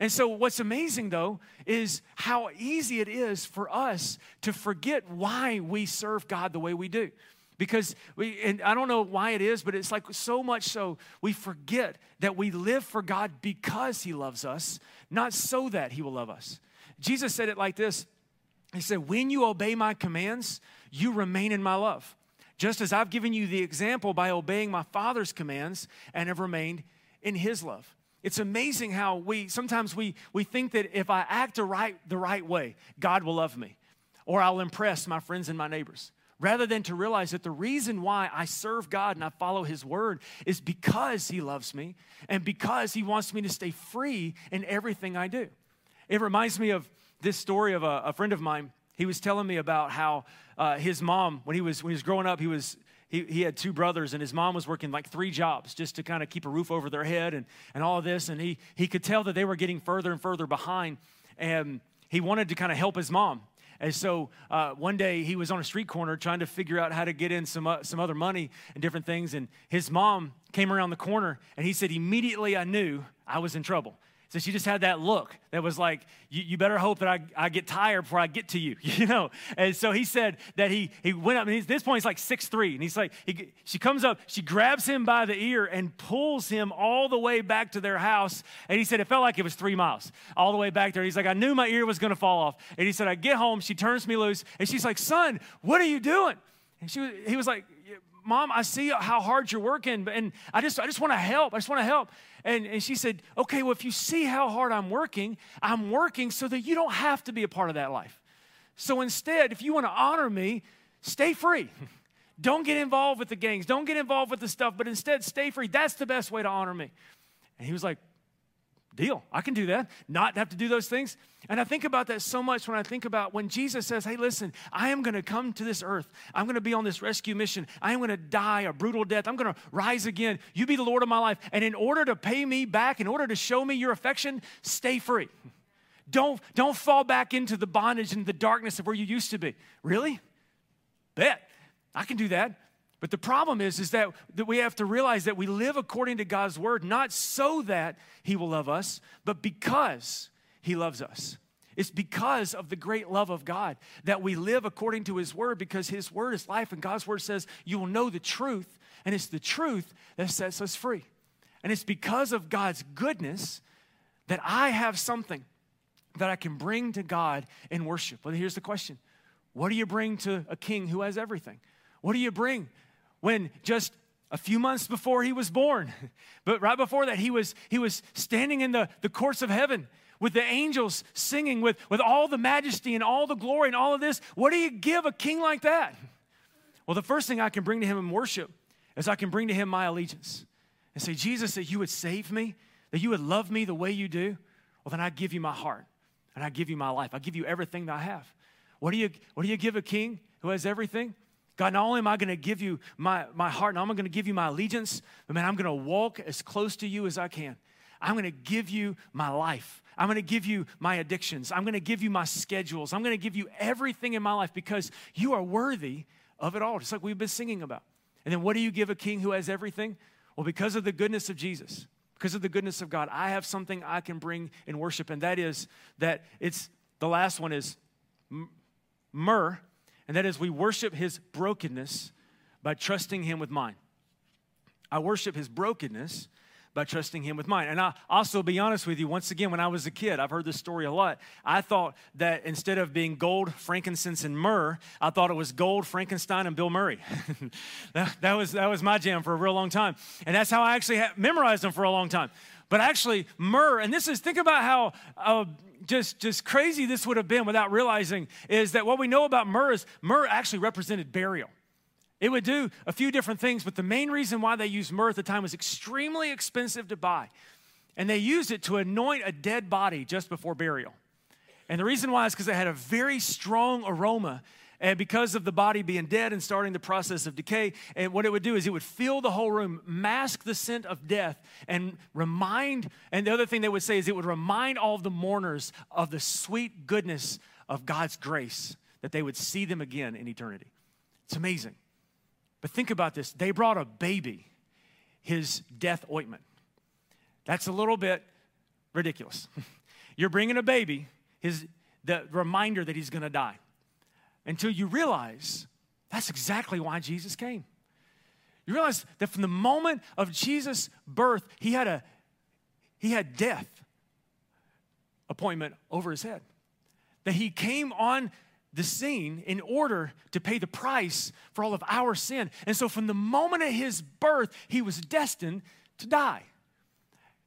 And so, what's amazing though is how easy it is for us to forget why we serve God the way we do. Because we, and I don't know why it is, but it's like so much so we forget that we live for God because He loves us, not so that He will love us. Jesus said it like this He said, When you obey my commands, you remain in my love. Just as I've given you the example by obeying my Father's commands and have remained in His love. It's amazing how we sometimes we, we think that if I act the right, the right way, God will love me or I'll impress my friends and my neighbors. Rather than to realize that the reason why I serve God and I follow His word is because He loves me and because He wants me to stay free in everything I do. It reminds me of this story of a, a friend of mine. He was telling me about how uh, his mom, when he was when he was growing up, he was he, he had two brothers, and his mom was working like three jobs just to kind of keep a roof over their head and, and all of this. And he, he could tell that they were getting further and further behind. And he wanted to kind of help his mom. And so uh, one day he was on a street corner trying to figure out how to get in some, uh, some other money and different things. And his mom came around the corner and he said, Immediately I knew I was in trouble. So she just had that look that was like, you, you, better hope that I, I get tired before I get to you, you know? And so he said that he, he went up, and at this point he's like six three, and he's like, he, she comes up, she grabs him by the ear and pulls him all the way back to their house. And he said it felt like it was three miles all the way back there. He's like, I knew my ear was gonna fall off. And he said, I get home, she turns me loose, and she's like, son, what are you doing? And she, he was like, Mom, I see how hard you're working, and I just, I just want to help. I just want to help. And, and she said, Okay, well, if you see how hard I'm working, I'm working so that you don't have to be a part of that life. So instead, if you want to honor me, stay free. Don't get involved with the gangs. Don't get involved with the stuff, but instead stay free. That's the best way to honor me. And he was like, deal. I can do that, not have to do those things. And I think about that so much when I think about when Jesus says, Hey, listen, I am going to come to this earth. I'm going to be on this rescue mission. I am going to die a brutal death. I'm going to rise again. You be the Lord of my life. And in order to pay me back, in order to show me your affection, stay free. Don't, don't fall back into the bondage and the darkness of where you used to be. Really? Bet. I can do that. But the problem is, is that, that we have to realize that we live according to God's word, not so that He will love us, but because He loves us. It's because of the great love of God that we live according to His word, because His word is life, and God's word says you will know the truth, and it's the truth that sets us free. And it's because of God's goodness that I have something that I can bring to God in worship. Well, here's the question What do you bring to a king who has everything? What do you bring when just a few months before he was born. But right before that, he was, he was standing in the, the courts of heaven with the angels singing with, with all the majesty and all the glory and all of this. What do you give a king like that? Well, the first thing I can bring to him in worship is I can bring to him my allegiance and say, Jesus, that you would save me, that you would love me the way you do. Well, then I give you my heart and I give you my life. I give you everything that I have. What do you, what do you give a king who has everything? God, not only am I going to give you my, my heart, and I'm going to give you my allegiance, but man, I'm going to walk as close to you as I can. I'm going to give you my life. I'm going to give you my addictions. I'm going to give you my schedules. I'm going to give you everything in my life because you are worthy of it all, just like we've been singing about. And then what do you give a king who has everything? Well, because of the goodness of Jesus, because of the goodness of God, I have something I can bring in worship, and that is that it's the last one is myrrh and that is we worship his brokenness by trusting him with mine. I worship his brokenness by trusting him with mine. And I also be honest with you, once again, when I was a kid, I've heard this story a lot. I thought that instead of being gold, frankincense, and myrrh, I thought it was gold, Frankenstein, and Bill Murray. that, that, was, that was my jam for a real long time. And that's how I actually memorized them for a long time. but actually myrrh. And this is, think about how. Uh, just, just crazy this would have been without realizing is that what we know about myrrh is myrrh actually represented burial. It would do a few different things, but the main reason why they used myrrh at the time was extremely expensive to buy. And they used it to anoint a dead body just before burial. And the reason why is because it had a very strong aroma. And because of the body being dead and starting the process of decay, and what it would do is it would fill the whole room, mask the scent of death, and remind, and the other thing they would say is it would remind all the mourners of the sweet goodness of God's grace, that they would see them again in eternity. It's amazing. But think about this they brought a baby, his death ointment. That's a little bit ridiculous. You're bringing a baby, his, the reminder that he's going to die, until you realize that's exactly why Jesus came. You realize that from the moment of Jesus' birth, he had a he had death appointment over his head. That he came on the scene in order to pay the price for all of our sin. And so from the moment of his birth, he was destined to die.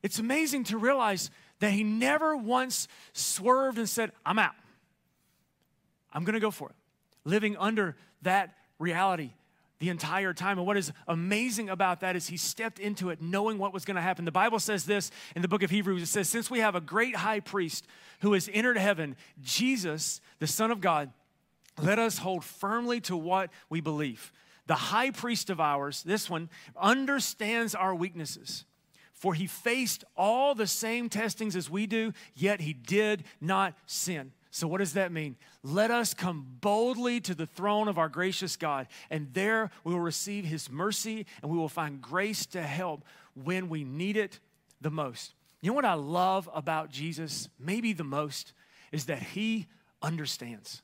It's amazing to realize that he never once swerved and said, I'm out. I'm going to go for it. Living under that reality the entire time. And what is amazing about that is he stepped into it knowing what was going to happen. The Bible says this in the book of Hebrews it says, Since we have a great high priest who has entered heaven, Jesus, the Son of God, let us hold firmly to what we believe. The high priest of ours, this one, understands our weaknesses. For he faced all the same testings as we do, yet he did not sin. So, what does that mean? Let us come boldly to the throne of our gracious God, and there we will receive his mercy and we will find grace to help when we need it the most. You know what I love about Jesus, maybe the most, is that he understands.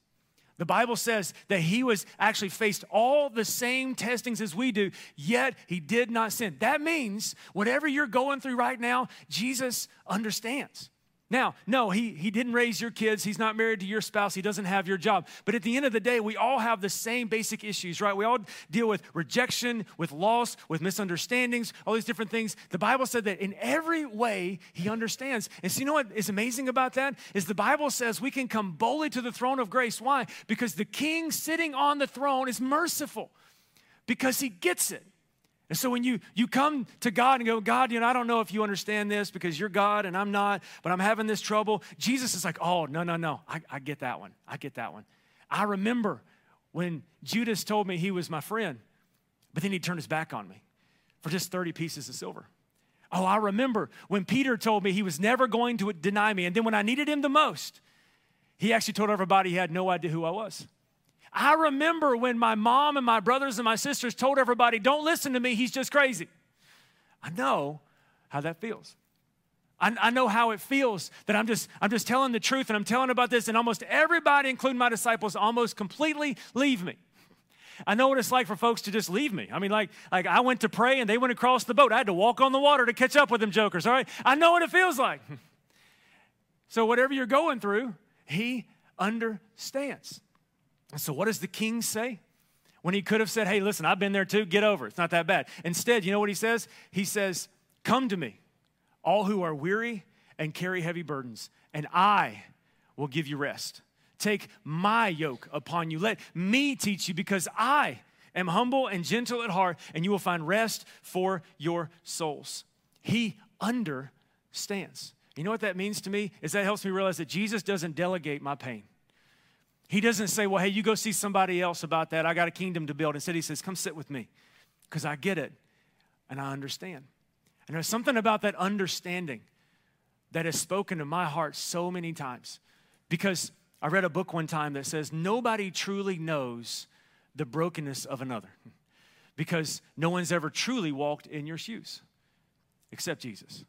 The Bible says that he was actually faced all the same testings as we do, yet he did not sin. That means whatever you're going through right now, Jesus understands. Now, no, he, he didn't raise your kids. He's not married to your spouse. He doesn't have your job. But at the end of the day, we all have the same basic issues, right? We all deal with rejection, with loss, with misunderstandings, all these different things. The Bible said that in every way, he understands. And so, you know what is amazing about that? Is the Bible says we can come boldly to the throne of grace. Why? Because the king sitting on the throne is merciful, because he gets it. And so when you, you come to God and go, God, you know, I don't know if you understand this because you're God and I'm not, but I'm having this trouble. Jesus is like, oh, no, no, no. I, I get that one. I get that one. I remember when Judas told me he was my friend, but then he turned his back on me for just 30 pieces of silver. Oh, I remember when Peter told me he was never going to deny me. And then when I needed him the most, he actually told everybody he had no idea who I was. I remember when my mom and my brothers and my sisters told everybody, don't listen to me, he's just crazy. I know how that feels. I, I, know how it feels that I'm just, I'm just telling the truth and I'm telling about this, and almost everybody, including my disciples, almost completely leave me. I know what it's like for folks to just leave me. I mean, like, like I went to pray and they went across the boat. I had to walk on the water to catch up with them jokers, all right? I know what it feels like. So, whatever you're going through, he understands. So, what does the king say? When he could have said, Hey, listen, I've been there too, get over it. It's not that bad. Instead, you know what he says? He says, Come to me, all who are weary and carry heavy burdens, and I will give you rest. Take my yoke upon you. Let me teach you, because I am humble and gentle at heart, and you will find rest for your souls. He understands. You know what that means to me? Is that helps me realize that Jesus doesn't delegate my pain. He doesn't say, Well, hey, you go see somebody else about that. I got a kingdom to build. Instead, he says, Come sit with me because I get it and I understand. And there's something about that understanding that has spoken to my heart so many times because I read a book one time that says, Nobody truly knows the brokenness of another because no one's ever truly walked in your shoes except Jesus.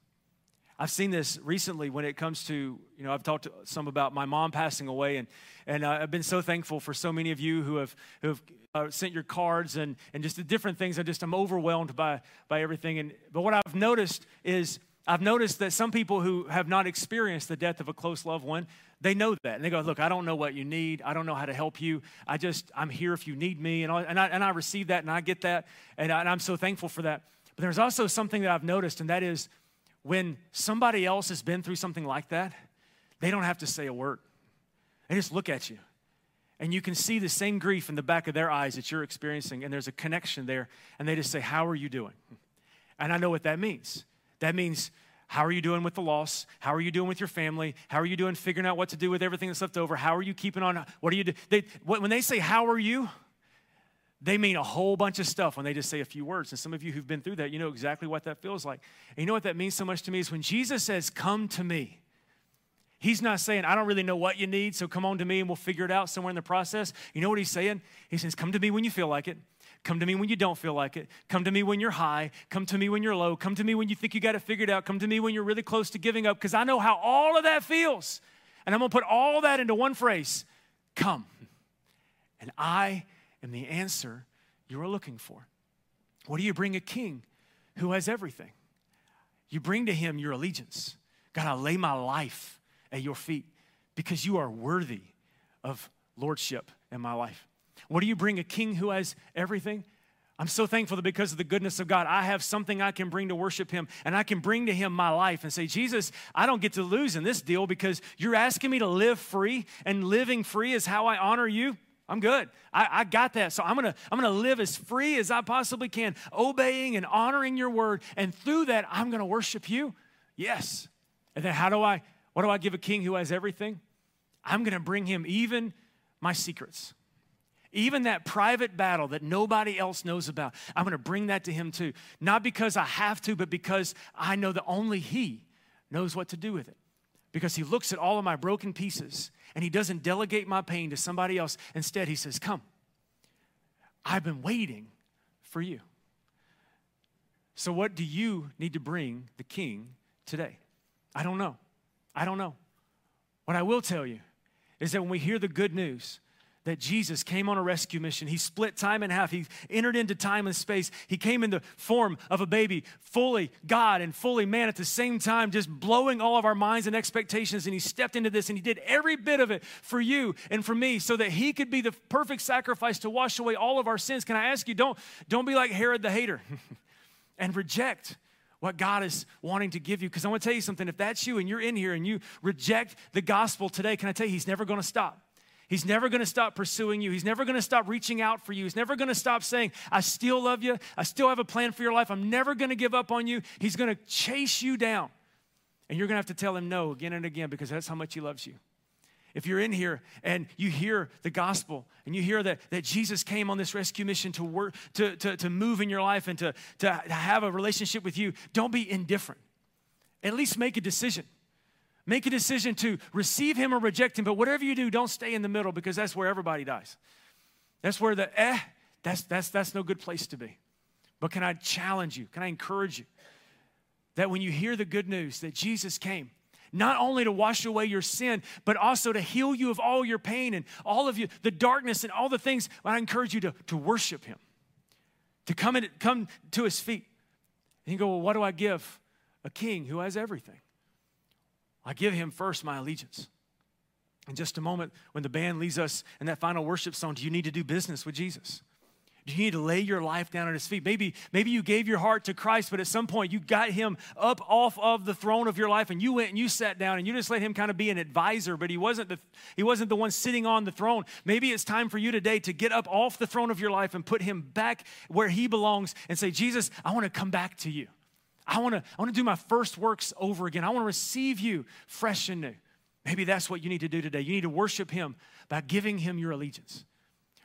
I've seen this recently when it comes to, you know, I've talked to some about my mom passing away, and, and uh, I've been so thankful for so many of you who have, who have uh, sent your cards and, and just the different things. I just, I'm overwhelmed by, by everything. And, but what I've noticed is, I've noticed that some people who have not experienced the death of a close loved one, they know that. And they go, Look, I don't know what you need. I don't know how to help you. I just, I'm here if you need me. And, all, and, I, and I receive that and I get that. And, I, and I'm so thankful for that. But there's also something that I've noticed, and that is, when somebody else has been through something like that, they don't have to say a word. They just look at you. And you can see the same grief in the back of their eyes that you're experiencing, and there's a connection there. And they just say, How are you doing? And I know what that means. That means, How are you doing with the loss? How are you doing with your family? How are you doing figuring out what to do with everything that's left over? How are you keeping on? What are you doing? When they say, How are you? They mean a whole bunch of stuff when they just say a few words. And some of you who've been through that, you know exactly what that feels like. And you know what that means so much to me is when Jesus says, Come to me. He's not saying, I don't really know what you need, so come on to me and we'll figure it out somewhere in the process. You know what he's saying? He says, Come to me when you feel like it. Come to me when you don't feel like it. Come to me when you're high. Come to me when you're low. Come to me when you think you got it figured out. Come to me when you're really close to giving up because I know how all of that feels. And I'm going to put all that into one phrase come. And I am the answer you are looking for. What do you bring a king who has everything? You bring to him your allegiance. God, I lay my life at your feet because you are worthy of lordship in my life. What do you bring a king who has everything? I'm so thankful that because of the goodness of God, I have something I can bring to worship Him, and I can bring to Him my life and say, Jesus, I don't get to lose in this deal because you're asking me to live free, and living free is how I honor you. I'm good. I, I, got that. So I'm gonna, I'm gonna live as free as I possibly can, obeying and honoring your word. And through that, I'm gonna worship you. Yes. And then how do I, what do I give a king who has everything? I'm gonna bring him even my secrets. Even that private battle that nobody else knows about, I'm gonna bring that to him too. Not because I have to, but because I know that only he knows what to do with it. Because he looks at all of my broken pieces and he doesn't delegate my pain to somebody else. Instead, he says, Come, I've been waiting for you. So, what do you need to bring the king today? I don't know. I don't know. What I will tell you is that when we hear the good news, that Jesus came on a rescue mission. He split time in half. He entered into time and space. He came in the form of a baby, fully God and fully man at the same time, just blowing all of our minds and expectations. And he stepped into this and he did every bit of it for you and for me so that he could be the perfect sacrifice to wash away all of our sins. Can I ask you, don't, don't be like Herod the hater and reject what God is wanting to give you. Because I want to tell you something. If that's you and you're in here and you reject the gospel today, can I tell you, he's never going to stop. He's never going to stop pursuing you. He's never going to stop reaching out for you. He's never going to stop saying, I still love you. I still have a plan for your life. I'm never going to give up on you. He's going to chase you down. And you're going to have to tell him no again and again because that's how much he loves you. If you're in here and you hear the gospel and you hear that, that Jesus came on this rescue mission to work, to, to, to move in your life and to, to have a relationship with you, don't be indifferent. At least make a decision. Make a decision to receive him or reject him, but whatever you do, don't stay in the middle because that's where everybody dies. That's where the eh, that's, that's, that's no good place to be. But can I challenge you? Can I encourage you that when you hear the good news that Jesus came, not only to wash away your sin, but also to heal you of all your pain and all of you, the darkness and all the things, I encourage you to, to worship him, to come, in, come to his feet. And you go, well, what do I give a king who has everything? I give him first my allegiance. In just a moment, when the band leads us in that final worship song, do you need to do business with Jesus? Do you need to lay your life down at his feet? Maybe, maybe you gave your heart to Christ, but at some point you got him up off of the throne of your life and you went and you sat down and you just let him kind of be an advisor, but he wasn't the, he wasn't the one sitting on the throne. Maybe it's time for you today to get up off the throne of your life and put him back where he belongs and say, Jesus, I want to come back to you. I want to I want to do my first works over again. I want to receive you fresh and new. Maybe that's what you need to do today. You need to worship him by giving him your allegiance.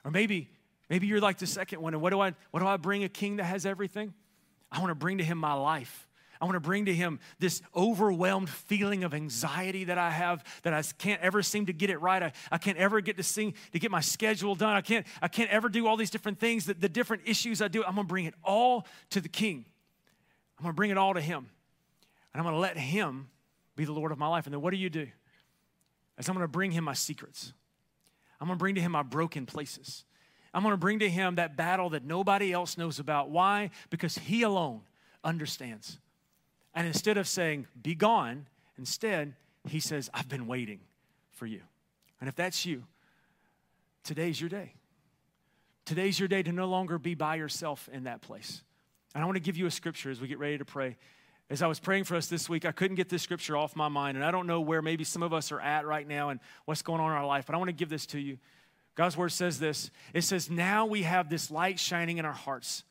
Or maybe maybe you're like the second one and what do I what do I bring a king that has everything? I want to bring to him my life. I want to bring to him this overwhelmed feeling of anxiety that I have that I can't ever seem to get it right. I, I can't ever get to sing to get my schedule done. I can't, I can't ever do all these different things, the different issues I do. I'm gonna bring it all to the king. I'm going to bring it all to Him. And I'm going to let Him be the Lord of my life. And then what do you do? As I'm going to bring Him my secrets, I'm going to bring to Him my broken places. I'm going to bring to Him that battle that nobody else knows about. Why? Because He alone understands. And instead of saying, be gone, instead, He says, I've been waiting for you. And if that's you, today's your day. Today's your day to no longer be by yourself in that place. And I want to give you a scripture as we get ready to pray As I was praying for us this week, I couldn't get this scripture off my mind, and I don't know where maybe some of us are at right now and what's going on in our life, but I want to give this to you. God's word says this it says, Now we have this light shining in our hearts,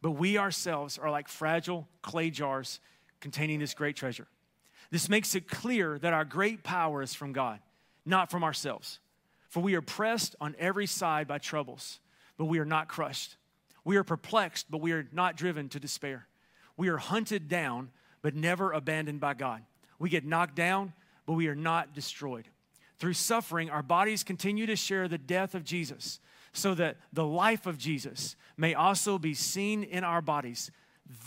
but we ourselves are like fragile clay jars containing this great treasure. This makes it clear that our great power is from God, not from ourselves. For we are pressed on every side by troubles, but we are not crushed. We are perplexed, but we are not driven to despair. We are hunted down, but never abandoned by God. We get knocked down, but we are not destroyed. Through suffering, our bodies continue to share the death of Jesus, so that the life of Jesus may also be seen in our bodies.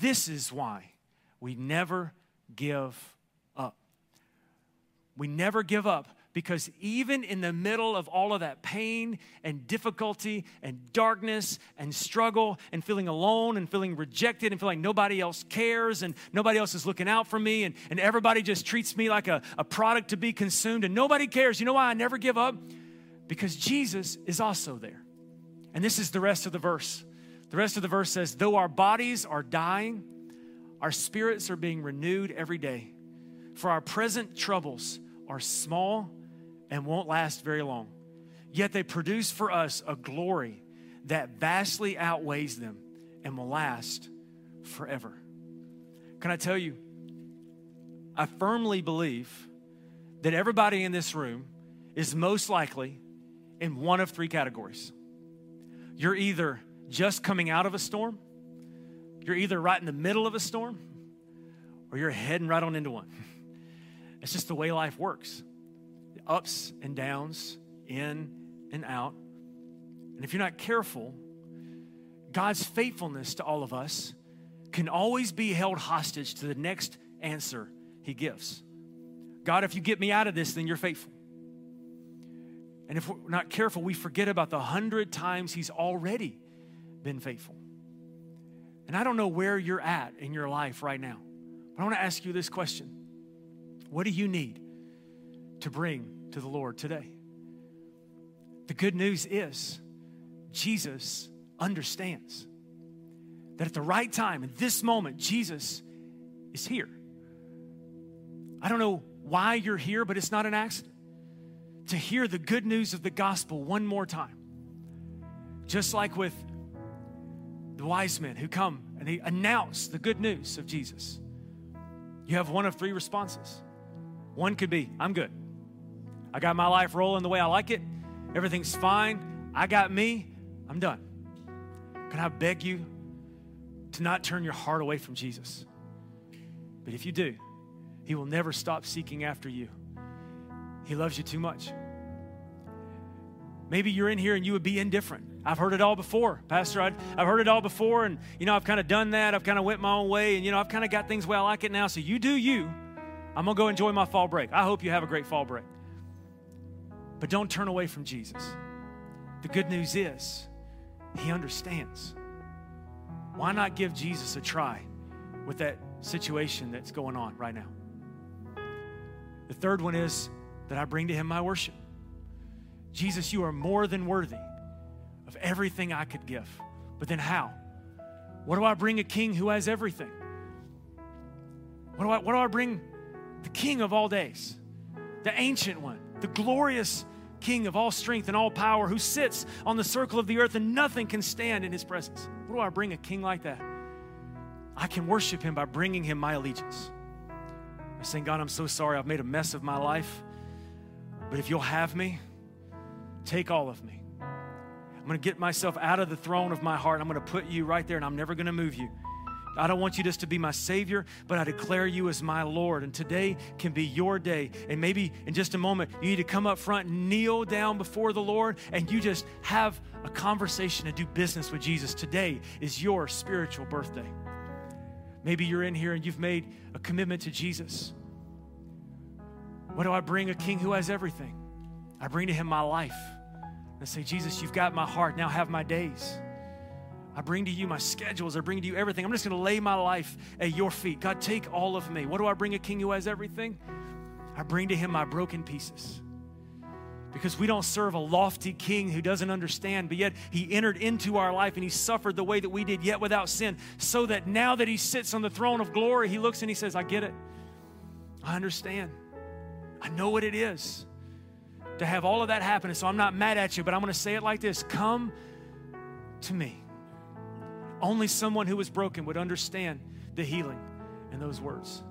This is why we never give up. We never give up because even in the middle of all of that pain and difficulty and darkness and struggle and feeling alone and feeling rejected and feeling like nobody else cares and nobody else is looking out for me and, and everybody just treats me like a, a product to be consumed and nobody cares. You know why I never give up? Because Jesus is also there. And this is the rest of the verse. The rest of the verse says, Though our bodies are dying, our spirits are being renewed every day. For our present troubles are small and won't last very long. Yet they produce for us a glory that vastly outweighs them and will last forever. Can I tell you? I firmly believe that everybody in this room is most likely in one of three categories. You're either just coming out of a storm, you're either right in the middle of a storm, or you're heading right on into one. It's just the way life works ups and downs, in and out. And if you're not careful, God's faithfulness to all of us can always be held hostage to the next answer He gives. God, if you get me out of this, then you're faithful. And if we're not careful, we forget about the hundred times He's already been faithful. And I don't know where you're at in your life right now, but I want to ask you this question What do you need to bring to the Lord today. The good news is Jesus understands that at the right time, in this moment, Jesus is here. I don't know why you're here, but it's not an accident. To hear the good news of the gospel one more time. Just like with the wise men who come and they announce the good news of Jesus. You have one of three responses. One could be, I'm good. I got my life rolling the way I like it. Everything's fine. I got me. I'm done. Can I beg you to not turn your heart away from Jesus? But if you do, He will never stop seeking after you. He loves you too much. Maybe you're in here and you would be indifferent. I've heard it all before, Pastor. i have heard it all before, and you know I've kind of done that. I've kind of went my own way, and you know I've kind of got things where I like it now. So you do you. I'm gonna go enjoy my fall break. I hope you have a great fall break. But don't turn away from Jesus. The good news is, He understands. Why not give Jesus a try with that situation that's going on right now? The third one is that I bring to Him my worship. Jesus, you are more than worthy of everything I could give. But then how? What do I bring a king who has everything? What do I, what do I bring the king of all days, the ancient one, the glorious King of all strength and all power, who sits on the circle of the earth and nothing can stand in his presence. What do I bring a king like that? I can worship him by bringing him my allegiance. By saying, God, I'm so sorry I've made a mess of my life, but if you'll have me, take all of me. I'm going to get myself out of the throne of my heart. I'm going to put you right there, and I'm never going to move you. I don't want you just to be my Savior, but I declare you as my Lord. And today can be your day. And maybe in just a moment, you need to come up front, kneel down before the Lord, and you just have a conversation and do business with Jesus. Today is your spiritual birthday. Maybe you're in here and you've made a commitment to Jesus. What do I bring a king who has everything? I bring to him my life. And I say, Jesus, you've got my heart. Now have my days. I bring to you my schedules. I bring to you everything. I'm just going to lay my life at your feet. God, take all of me. What do I bring a king who has everything? I bring to him my broken pieces. because we don't serve a lofty king who doesn't understand, but yet he entered into our life and he suffered the way that we did, yet without sin, so that now that he sits on the throne of glory, he looks and he says, I get it. I understand. I know what it is to have all of that happen. And so I'm not mad at you, but I'm going to say it like this Come to me. Only someone who was broken would understand the healing in those words.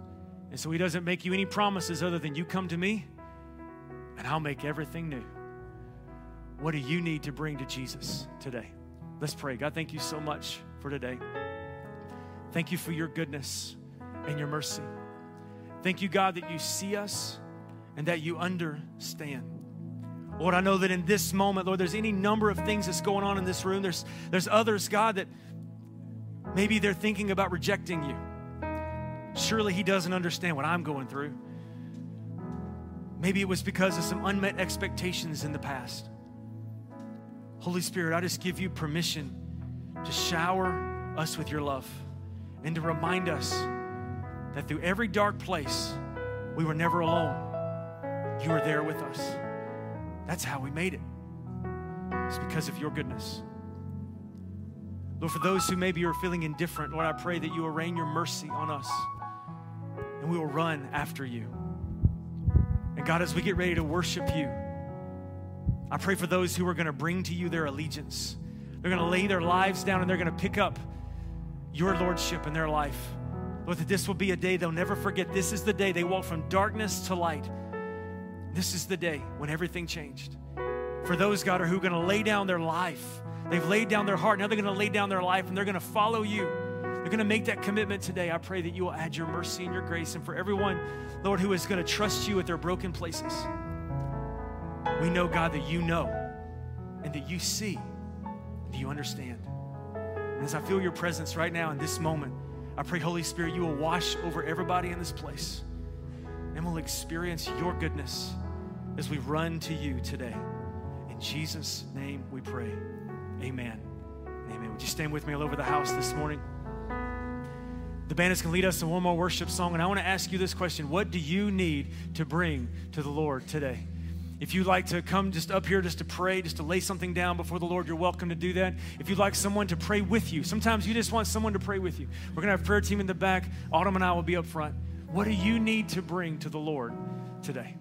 And so he doesn't make you any promises other than you come to me and I'll make everything new. What do you need to bring to Jesus today? Let's pray. God, thank you so much for today. Thank you for your goodness and your mercy. Thank you, God, that you see us and that you understand. Lord, I know that in this moment, Lord, there's any number of things that's going on in this room. There's, there's others, God, that maybe they're thinking about rejecting you. Surely He doesn't understand what I'm going through. Maybe it was because of some unmet expectations in the past. Holy Spirit, I just give you permission to shower us with your love and to remind us that through every dark place, we were never alone. You were there with us. That's how we made it. It's because of your goodness. Lord, for those who maybe are feeling indifferent, Lord, I pray that you will rain your mercy on us and we will run after you. And God, as we get ready to worship you, I pray for those who are going to bring to you their allegiance. They're going to lay their lives down and they're going to pick up your lordship in their life. Lord, that this will be a day they'll never forget. This is the day they walk from darkness to light. This is the day when everything changed. For those, God, are who are going to lay down their life, they've laid down their heart. Now they're going to lay down their life and they're going to follow you. They're going to make that commitment today. I pray that you will add your mercy and your grace. And for everyone, Lord, who is going to trust you at their broken places, we know, God, that you know and that you see, that you understand. And as I feel your presence right now in this moment, I pray, Holy Spirit, you will wash over everybody in this place and we'll experience your goodness as we run to you today. In Jesus' name we pray. Amen. Amen. Would you stand with me all over the house this morning? The band is going to lead us in one more worship song, and I want to ask you this question What do you need to bring to the Lord today? If you'd like to come just up here just to pray, just to lay something down before the Lord, you're welcome to do that. If you'd like someone to pray with you, sometimes you just want someone to pray with you. We're going to have prayer team in the back. Autumn and I will be up front. What do you need to bring to the Lord today?